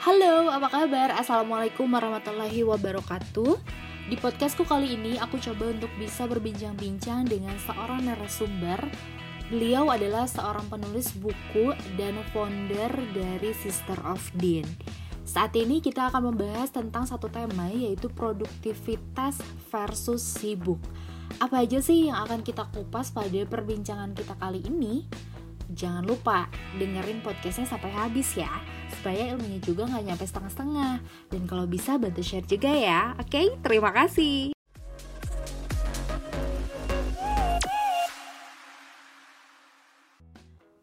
Halo, apa kabar? Assalamualaikum warahmatullahi wabarakatuh. Di podcastku kali ini aku coba untuk bisa berbincang-bincang dengan seorang narasumber. Beliau adalah seorang penulis buku dan founder dari Sister of Dean. Saat ini kita akan membahas tentang satu tema yaitu produktivitas versus sibuk. Apa aja sih yang akan kita kupas pada perbincangan kita kali ini? Jangan lupa dengerin podcastnya sampai habis ya Supaya ilmunya juga nggak nyampe setengah-setengah Dan kalau bisa bantu share juga ya Oke, terima kasih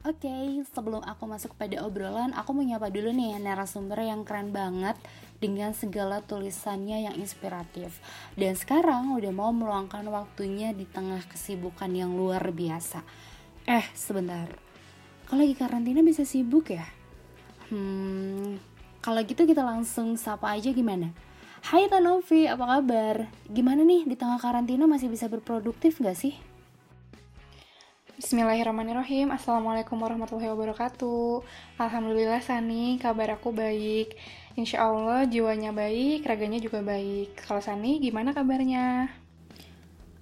Oke, okay, sebelum aku masuk pada obrolan, aku mau nyapa dulu nih narasumber yang keren banget dengan segala tulisannya yang inspiratif. Dan sekarang udah mau meluangkan waktunya di tengah kesibukan yang luar biasa. Eh, sebentar. Kalau lagi karantina bisa sibuk ya? Hmm, kalau gitu kita langsung sapa aja gimana? Hai Tanovi, apa kabar? Gimana nih di tengah karantina masih bisa berproduktif gak sih? Bismillahirrahmanirrahim Assalamualaikum warahmatullahi wabarakatuh Alhamdulillah Sani, kabar aku baik Insya Allah jiwanya baik, raganya juga baik Kalau Sani, gimana kabarnya?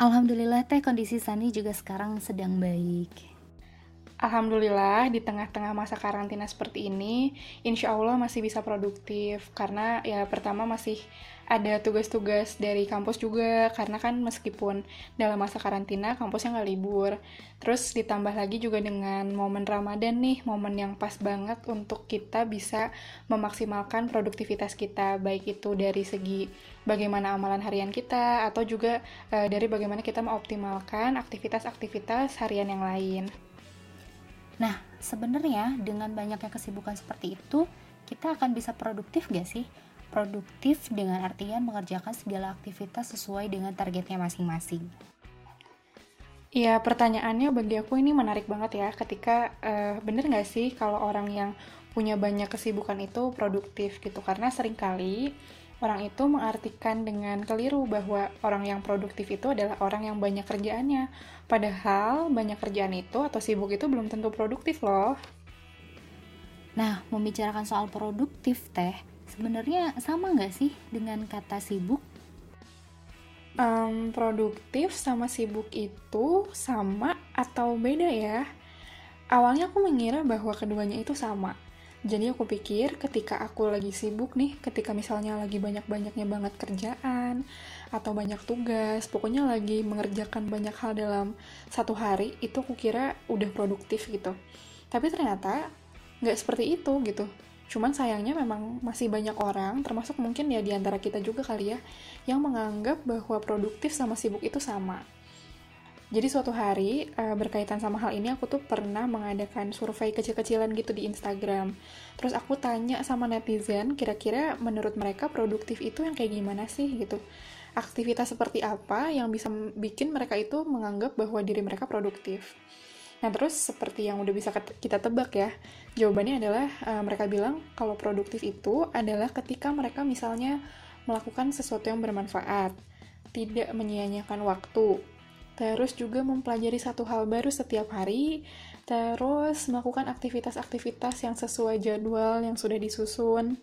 Alhamdulillah teh kondisi Sani juga sekarang sedang baik Alhamdulillah di tengah-tengah masa karantina seperti ini, insya Allah masih bisa produktif. Karena ya pertama masih ada tugas-tugas dari kampus juga. Karena kan meskipun dalam masa karantina kampusnya nggak libur, terus ditambah lagi juga dengan momen Ramadan nih, momen yang pas banget untuk kita bisa memaksimalkan produktivitas kita. Baik itu dari segi bagaimana amalan harian kita atau juga uh, dari bagaimana kita mengoptimalkan aktivitas-aktivitas harian yang lain. Nah, sebenarnya dengan banyaknya kesibukan seperti itu, kita akan bisa produktif gak sih? Produktif dengan artian mengerjakan segala aktivitas sesuai dengan targetnya masing-masing. Ya, pertanyaannya bagi aku ini menarik banget ya, ketika uh, bener gak sih kalau orang yang punya banyak kesibukan itu produktif gitu, karena sering kali orang itu mengartikan dengan keliru bahwa orang yang produktif itu adalah orang yang banyak kerjaannya. Padahal banyak kerjaan itu atau sibuk itu belum tentu produktif loh. Nah, membicarakan soal produktif teh, sebenarnya sama nggak sih dengan kata sibuk? Um, produktif sama sibuk itu sama atau beda ya? Awalnya aku mengira bahwa keduanya itu sama, jadi aku pikir ketika aku lagi sibuk nih, ketika misalnya lagi banyak-banyaknya banget kerjaan atau banyak tugas, pokoknya lagi mengerjakan banyak hal dalam satu hari, itu aku kira udah produktif gitu. Tapi ternyata nggak seperti itu gitu. Cuman sayangnya memang masih banyak orang, termasuk mungkin ya di antara kita juga kali ya, yang menganggap bahwa produktif sama sibuk itu sama. Jadi suatu hari uh, berkaitan sama hal ini aku tuh pernah mengadakan survei kecil-kecilan gitu di Instagram. Terus aku tanya sama netizen kira-kira menurut mereka produktif itu yang kayak gimana sih gitu. Aktivitas seperti apa yang bisa bikin mereka itu menganggap bahwa diri mereka produktif. Nah terus seperti yang udah bisa kita tebak ya, jawabannya adalah uh, mereka bilang kalau produktif itu adalah ketika mereka misalnya melakukan sesuatu yang bermanfaat, tidak menyia-nyiakan waktu, terus juga mempelajari satu hal baru setiap hari, terus melakukan aktivitas-aktivitas yang sesuai jadwal yang sudah disusun,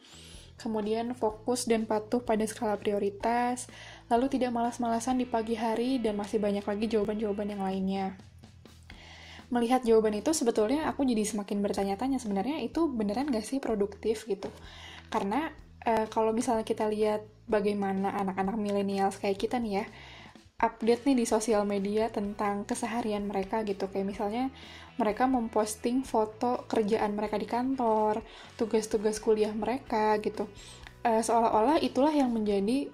kemudian fokus dan patuh pada skala prioritas, lalu tidak malas-malasan di pagi hari, dan masih banyak lagi jawaban-jawaban yang lainnya. Melihat jawaban itu sebetulnya aku jadi semakin bertanya-tanya sebenarnya itu beneran gak sih produktif gitu. Karena e, kalau misalnya kita lihat bagaimana anak-anak milenial kayak kita nih ya, update nih di sosial media tentang keseharian mereka gitu. Kayak misalnya mereka memposting foto kerjaan mereka di kantor tugas-tugas kuliah mereka gitu. Uh, seolah-olah itulah yang menjadi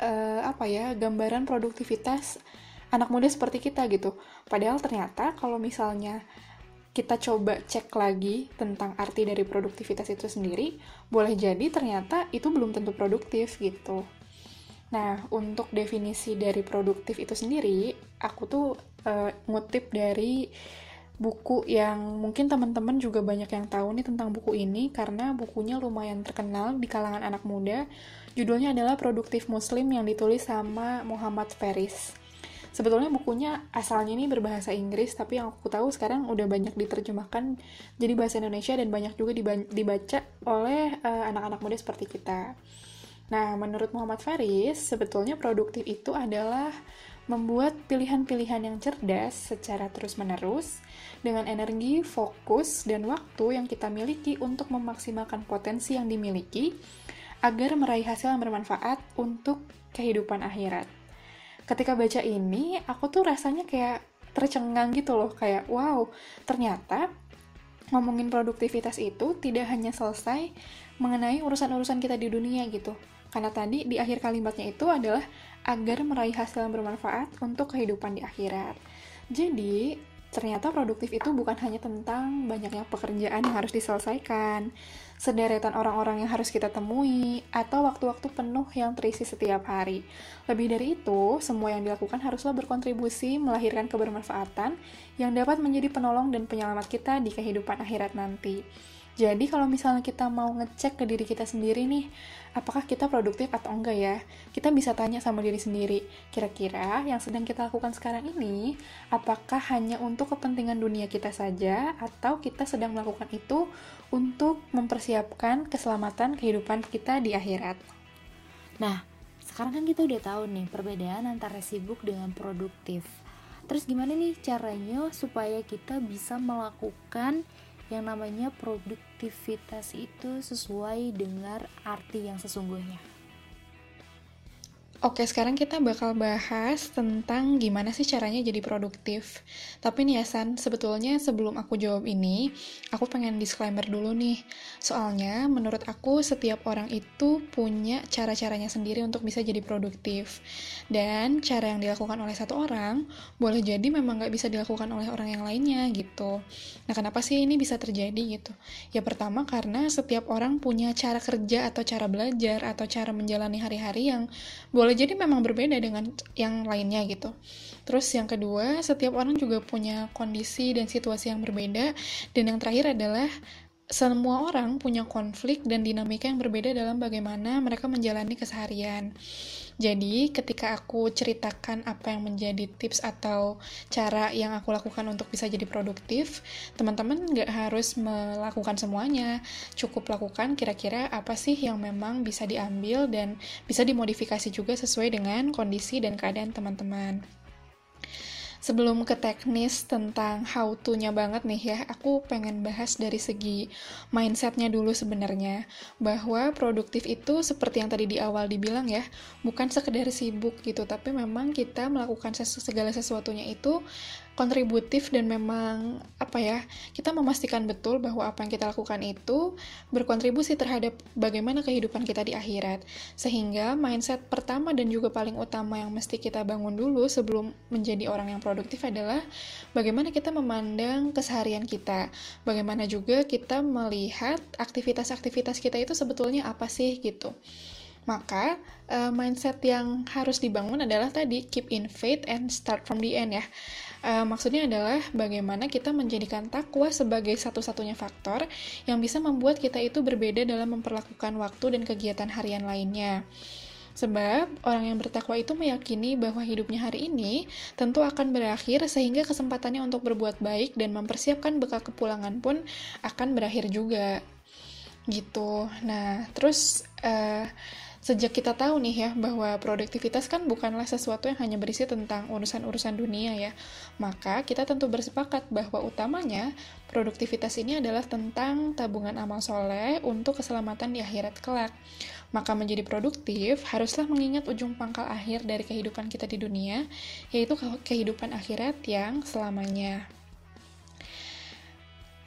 uh, apa ya gambaran produktivitas anak muda seperti kita gitu. Padahal ternyata kalau misalnya kita coba cek lagi tentang arti dari produktivitas itu sendiri boleh jadi ternyata itu belum tentu produktif gitu Nah, untuk definisi dari produktif itu sendiri, aku tuh uh, ngutip dari buku yang mungkin teman-teman juga banyak yang tahu nih tentang buku ini karena bukunya lumayan terkenal di kalangan anak muda. Judulnya adalah Produktif Muslim yang ditulis sama Muhammad Feris. Sebetulnya bukunya asalnya ini berbahasa Inggris, tapi yang aku tahu sekarang udah banyak diterjemahkan jadi bahasa Indonesia dan banyak juga dibaca oleh eh, anak-anak uh, muda seperti kita. Nah, menurut Muhammad Faris, sebetulnya produktif itu adalah membuat pilihan-pilihan yang cerdas secara terus-menerus dengan energi, fokus, dan waktu yang kita miliki untuk memaksimalkan potensi yang dimiliki agar meraih hasil yang bermanfaat untuk kehidupan akhirat. Ketika baca ini, aku tuh rasanya kayak tercengang gitu loh, kayak wow, ternyata ngomongin produktivitas itu tidak hanya selesai mengenai urusan-urusan kita di dunia gitu, karena tadi di akhir kalimatnya itu adalah agar meraih hasil yang bermanfaat untuk kehidupan di akhirat. Jadi, ternyata produktif itu bukan hanya tentang banyaknya pekerjaan yang harus diselesaikan, sederetan orang-orang yang harus kita temui, atau waktu-waktu penuh yang terisi setiap hari. Lebih dari itu, semua yang dilakukan haruslah berkontribusi melahirkan kebermanfaatan yang dapat menjadi penolong dan penyelamat kita di kehidupan akhirat nanti. Jadi kalau misalnya kita mau ngecek ke diri kita sendiri nih, apakah kita produktif atau enggak ya? Kita bisa tanya sama diri sendiri, kira-kira yang sedang kita lakukan sekarang ini, apakah hanya untuk kepentingan dunia kita saja, atau kita sedang melakukan itu untuk mempersiapkan keselamatan kehidupan kita di akhirat? Nah, sekarang kan kita udah tahu nih perbedaan antara sibuk dengan produktif. Terus gimana nih caranya supaya kita bisa melakukan yang namanya produktivitas itu sesuai dengan arti yang sesungguhnya. Oke, sekarang kita bakal bahas tentang gimana sih caranya jadi produktif. Tapi nih ya San, sebetulnya sebelum aku jawab ini, aku pengen disclaimer dulu nih. Soalnya menurut aku setiap orang itu punya cara-caranya sendiri untuk bisa jadi produktif. Dan cara yang dilakukan oleh satu orang, boleh jadi memang nggak bisa dilakukan oleh orang yang lainnya gitu. Nah kenapa sih ini bisa terjadi gitu? Ya pertama karena setiap orang punya cara kerja atau cara belajar atau cara menjalani hari-hari yang boleh boleh jadi memang berbeda dengan yang lainnya gitu. Terus yang kedua, setiap orang juga punya kondisi dan situasi yang berbeda. Dan yang terakhir adalah semua orang punya konflik dan dinamika yang berbeda dalam bagaimana mereka menjalani keseharian. Jadi, ketika aku ceritakan apa yang menjadi tips atau cara yang aku lakukan untuk bisa jadi produktif, teman-teman nggak harus melakukan semuanya. Cukup lakukan kira-kira apa sih yang memang bisa diambil dan bisa dimodifikasi juga sesuai dengan kondisi dan keadaan teman-teman sebelum ke teknis tentang how to-nya banget nih ya, aku pengen bahas dari segi mindsetnya dulu sebenarnya. Bahwa produktif itu seperti yang tadi di awal dibilang ya, bukan sekedar sibuk gitu, tapi memang kita melakukan segala sesuatunya itu kontributif dan memang apa ya kita memastikan betul bahwa apa yang kita lakukan itu berkontribusi terhadap bagaimana kehidupan kita di akhirat. Sehingga mindset pertama dan juga paling utama yang mesti kita bangun dulu sebelum menjadi orang yang produktif adalah bagaimana kita memandang keseharian kita. Bagaimana juga kita melihat aktivitas-aktivitas kita itu sebetulnya apa sih gitu. Maka uh, mindset yang harus dibangun adalah tadi keep in faith and start from the end ya Uh, maksudnya adalah bagaimana kita menjadikan takwa sebagai satu-satunya faktor yang bisa membuat kita itu berbeda dalam memperlakukan waktu dan kegiatan harian lainnya. Sebab orang yang bertakwa itu meyakini bahwa hidupnya hari ini tentu akan berakhir sehingga kesempatannya untuk berbuat baik dan mempersiapkan bekal kepulangan pun akan berakhir juga. Gitu. Nah, terus uh, Sejak kita tahu nih ya bahwa produktivitas kan bukanlah sesuatu yang hanya berisi tentang urusan-urusan dunia ya, maka kita tentu bersepakat bahwa utamanya produktivitas ini adalah tentang tabungan amal soleh untuk keselamatan di akhirat kelak. Maka menjadi produktif haruslah mengingat ujung pangkal akhir dari kehidupan kita di dunia, yaitu kehidupan akhirat yang selamanya.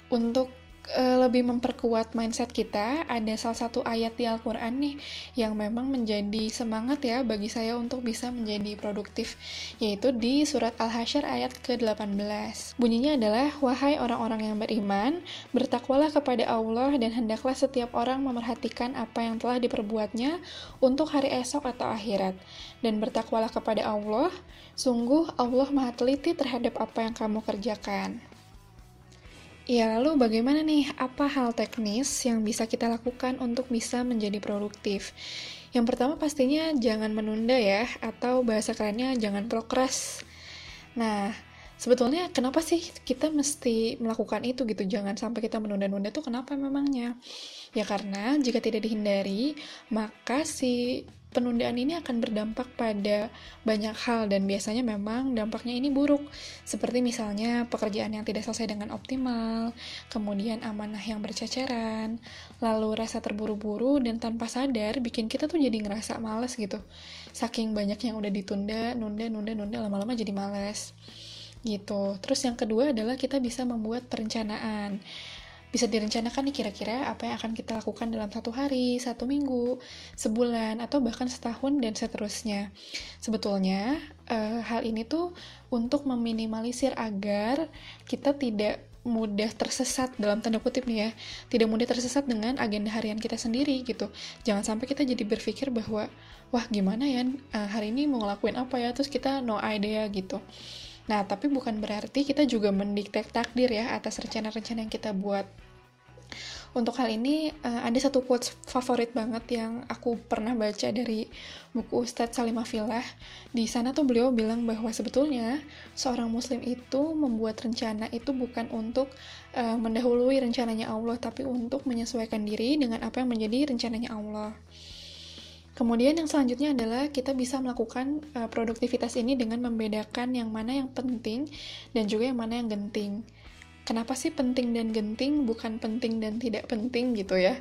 Untuk uh, lebih memperkuat mindset kita, ada salah satu ayat di Al-Quran nih yang memang menjadi semangat ya bagi saya untuk bisa menjadi produktif, yaitu di surat Al-Hasyr ayat ke-18. Bunyinya adalah, Wahai orang-orang yang beriman, bertakwalah kepada Allah dan hendaklah setiap orang memerhatikan apa yang telah diperbuatnya untuk hari esok atau akhirat. Dan bertakwalah kepada Allah, sungguh Allah maha teliti terhadap apa yang kamu kerjakan. Ya, lalu bagaimana nih? Apa hal teknis yang bisa kita lakukan untuk bisa menjadi produktif? Yang pertama pastinya jangan menunda ya, atau bahasa kerennya jangan prokras. Nah, sebetulnya kenapa sih kita mesti melakukan itu gitu? Jangan sampai kita menunda-nunda tuh kenapa memangnya? Ya karena jika tidak dihindari, maka si penundaan ini akan berdampak pada banyak hal dan biasanya memang dampaknya ini buruk. Seperti misalnya pekerjaan yang tidak selesai dengan optimal, kemudian amanah yang berceceran, lalu rasa terburu-buru dan tanpa sadar bikin kita tuh jadi ngerasa males gitu. Saking banyak yang udah ditunda, nunda, nunda, nunda, lama-lama jadi males gitu. Terus yang kedua adalah kita bisa membuat perencanaan bisa direncanakan nih kira-kira apa yang akan kita lakukan dalam satu hari, satu minggu, sebulan, atau bahkan setahun dan seterusnya. Sebetulnya uh, hal ini tuh untuk meminimalisir agar kita tidak mudah tersesat dalam tanda kutip nih ya tidak mudah tersesat dengan agenda harian kita sendiri gitu jangan sampai kita jadi berpikir bahwa wah gimana ya uh, hari ini mau ngelakuin apa ya terus kita no idea gitu Nah, tapi bukan berarti kita juga mendikte takdir ya atas rencana-rencana yang kita buat. Untuk hal ini, uh, ada satu quotes favorit banget yang aku pernah baca dari buku Ustadz Salimah Filah. Di sana tuh beliau bilang bahwa sebetulnya seorang muslim itu membuat rencana itu bukan untuk uh, mendahului rencananya Allah, tapi untuk menyesuaikan diri dengan apa yang menjadi rencananya Allah. Kemudian yang selanjutnya adalah kita bisa melakukan uh, produktivitas ini dengan membedakan yang mana yang penting dan juga yang mana yang genting. Kenapa sih penting dan genting bukan penting dan tidak penting gitu ya?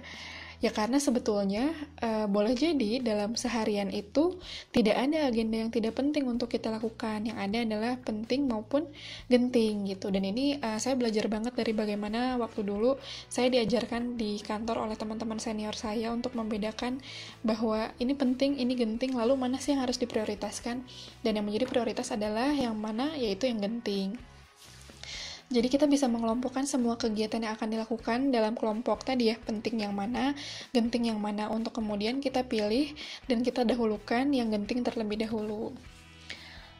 Ya karena sebetulnya uh, boleh jadi dalam seharian itu tidak ada agenda yang tidak penting untuk kita lakukan. Yang ada adalah penting maupun genting gitu. Dan ini uh, saya belajar banget dari bagaimana waktu dulu saya diajarkan di kantor oleh teman-teman senior saya untuk membedakan bahwa ini penting, ini genting, lalu mana sih yang harus diprioritaskan. Dan yang menjadi prioritas adalah yang mana yaitu yang genting. Jadi kita bisa mengelompokkan semua kegiatan yang akan dilakukan dalam kelompok tadi ya, penting yang mana, genting yang mana untuk kemudian kita pilih dan kita dahulukan yang genting terlebih dahulu.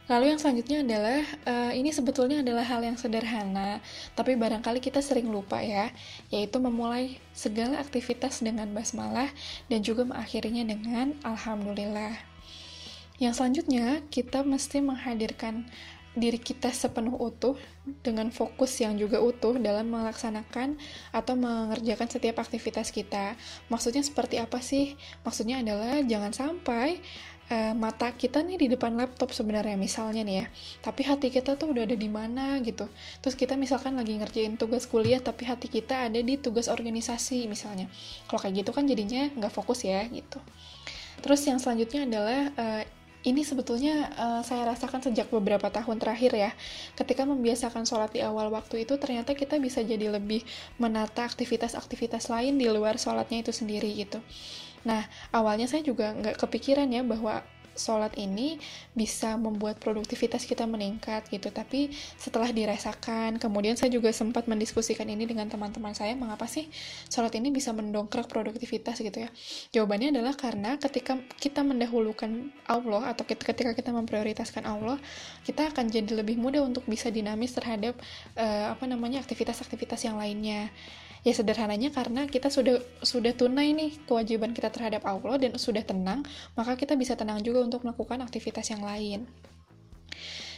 Lalu yang selanjutnya adalah, uh, ini sebetulnya adalah hal yang sederhana, tapi barangkali kita sering lupa ya, yaitu memulai segala aktivitas dengan basmalah dan juga mengakhirinya dengan Alhamdulillah. Yang selanjutnya, kita mesti menghadirkan diri kita sepenuh utuh dengan fokus yang juga utuh dalam melaksanakan atau mengerjakan setiap aktivitas kita. Maksudnya seperti apa sih? Maksudnya adalah jangan sampai uh, mata kita nih di depan laptop sebenarnya misalnya nih ya, tapi hati kita tuh udah ada di mana gitu. Terus kita misalkan lagi ngerjain tugas kuliah tapi hati kita ada di tugas organisasi misalnya. Kalau kayak gitu kan jadinya nggak fokus ya gitu. Terus yang selanjutnya adalah uh, ini sebetulnya uh, saya rasakan sejak beberapa tahun terakhir ya. Ketika membiasakan sholat di awal waktu itu, ternyata kita bisa jadi lebih menata aktivitas-aktivitas lain di luar sholatnya itu sendiri gitu. Nah, awalnya saya juga nggak kepikiran ya bahwa sholat ini bisa membuat produktivitas kita meningkat gitu. Tapi setelah dirasakan, kemudian saya juga sempat mendiskusikan ini dengan teman-teman saya, mengapa sih sholat ini bisa mendongkrak produktivitas gitu ya? Jawabannya adalah karena ketika kita mendahulukan Allah atau ketika kita memprioritaskan Allah, kita akan jadi lebih mudah untuk bisa dinamis terhadap uh, apa namanya aktivitas-aktivitas yang lainnya ya sederhananya karena kita sudah sudah tunai nih kewajiban kita terhadap Allah dan sudah tenang maka kita bisa tenang juga untuk melakukan aktivitas yang lain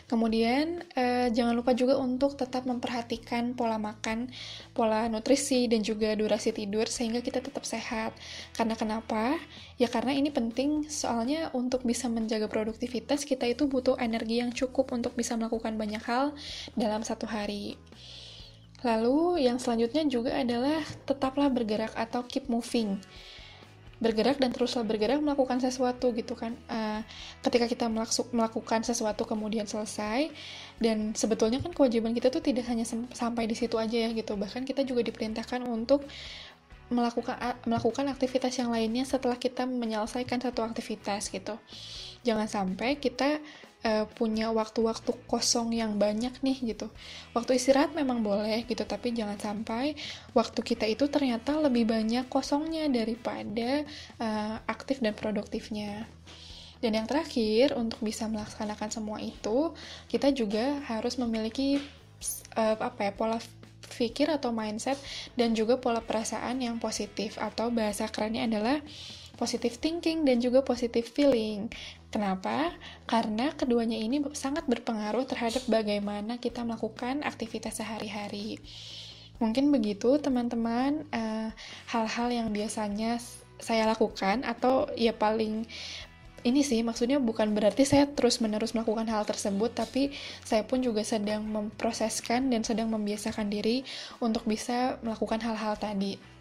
Kemudian eh, jangan lupa juga untuk tetap memperhatikan pola makan, pola nutrisi dan juga durasi tidur sehingga kita tetap sehat. Karena kenapa? Ya karena ini penting soalnya untuk bisa menjaga produktivitas kita itu butuh energi yang cukup untuk bisa melakukan banyak hal dalam satu hari. Lalu yang selanjutnya juga adalah tetaplah bergerak atau keep moving. Bergerak dan teruslah bergerak melakukan sesuatu gitu kan. Uh, ketika kita melakukan sesuatu kemudian selesai dan sebetulnya kan kewajiban kita tuh tidak hanya sampai di situ aja ya gitu. Bahkan kita juga diperintahkan untuk melakukan melakukan aktivitas yang lainnya setelah kita menyelesaikan satu aktivitas gitu. Jangan sampai kita uh, punya waktu-waktu kosong yang banyak nih gitu. Waktu istirahat memang boleh gitu, tapi jangan sampai waktu kita itu ternyata lebih banyak kosongnya daripada uh, aktif dan produktifnya. Dan yang terakhir, untuk bisa melaksanakan semua itu, kita juga harus memiliki uh, apa ya pola pikir atau mindset dan juga pola perasaan yang positif atau bahasa kerennya adalah positive thinking dan juga positive feeling. Kenapa? Karena keduanya ini sangat berpengaruh terhadap bagaimana kita melakukan aktivitas sehari-hari. Mungkin begitu teman-teman uh, hal-hal yang biasanya saya lakukan atau ya paling ini sih maksudnya bukan berarti saya terus-menerus melakukan hal tersebut tapi saya pun juga sedang memproseskan dan sedang membiasakan diri untuk bisa melakukan hal-hal tadi.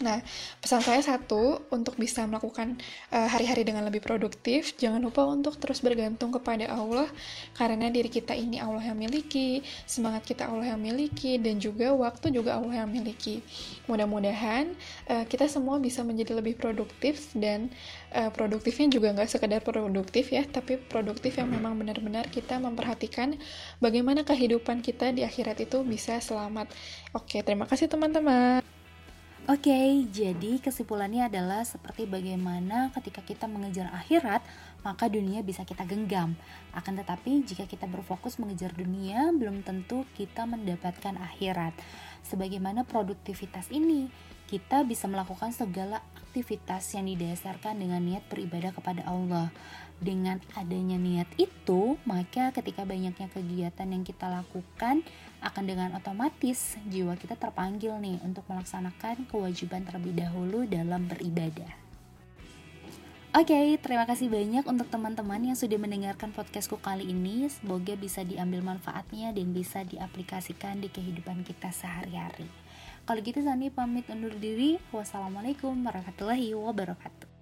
Nah, pesan saya satu, untuk bisa melakukan eh, hari-hari uh, dengan lebih produktif, jangan lupa untuk terus bergantung kepada Allah, karena diri kita ini Allah yang miliki, semangat kita Allah yang miliki, dan juga waktu juga Allah yang miliki. Mudah-mudahan uh, kita semua bisa menjadi lebih produktif, dan uh, produktifnya juga nggak sekedar produktif ya, tapi produktif yang memang benar-benar kita memperhatikan bagaimana kehidupan kita di akhirat itu bisa selamat. Oke, terima kasih teman-teman. Oke, okay, jadi kesimpulannya adalah seperti bagaimana ketika kita mengejar akhirat, maka dunia bisa kita genggam. Akan tetapi, jika kita berfokus mengejar dunia, belum tentu kita mendapatkan akhirat. Sebagaimana produktivitas ini, kita bisa melakukan segala aktivitas yang didasarkan dengan niat beribadah kepada Allah dengan adanya niat itu, maka ketika banyaknya kegiatan yang kita lakukan, akan dengan otomatis jiwa kita terpanggil nih untuk melaksanakan kewajiban terlebih dahulu dalam beribadah. Oke, okay, terima kasih banyak untuk teman-teman yang sudah mendengarkan podcastku kali ini. Semoga bisa diambil manfaatnya dan bisa diaplikasikan di kehidupan kita sehari-hari. Kalau gitu Sani pamit undur diri. Wassalamualaikum warahmatullahi wabarakatuh.